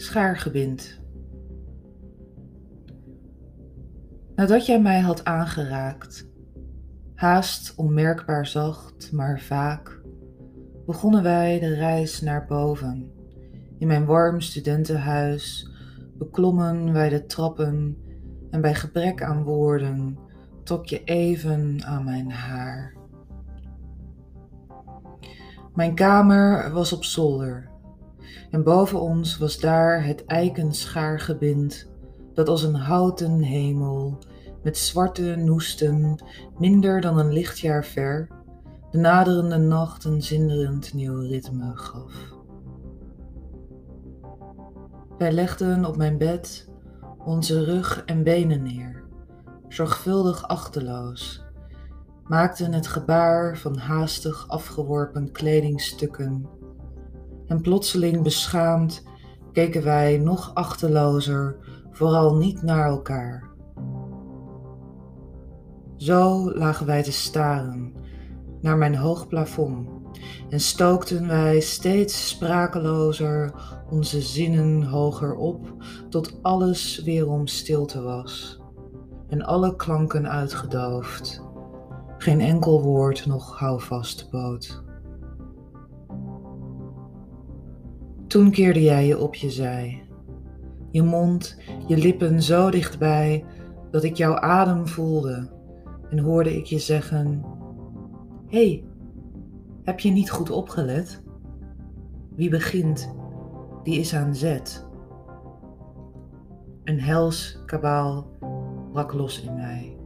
Schaargebind. Nadat jij mij had aangeraakt, haast onmerkbaar zacht, maar vaak, begonnen wij de reis naar boven. In mijn warm studentenhuis beklommen wij de trappen en bij gebrek aan woorden trok je even aan mijn haar. Mijn kamer was op zolder en boven ons was daar het eikenschaargebind dat als een houten hemel met zwarte noesten minder dan een lichtjaar ver de naderende nacht een zinderend nieuw ritme gaf. Wij legden op mijn bed onze rug en benen neer, zorgvuldig achteloos, maakten het gebaar van haastig afgeworpen kledingstukken en plotseling beschaamd keken wij nog achtelozer, vooral niet naar elkaar. Zo lagen wij te staren naar mijn hoog plafond en stookten wij steeds sprakelozer onze zinnen hoger op tot alles weerom stilte was en alle klanken uitgedoofd, geen enkel woord nog houvast bood. Toen keerde jij je op je zij, je mond, je lippen zo dichtbij dat ik jouw adem voelde en hoorde ik je zeggen: hey, heb je niet goed opgelet? Wie begint, die is aan zet. Een hels kabaal brak los in mij.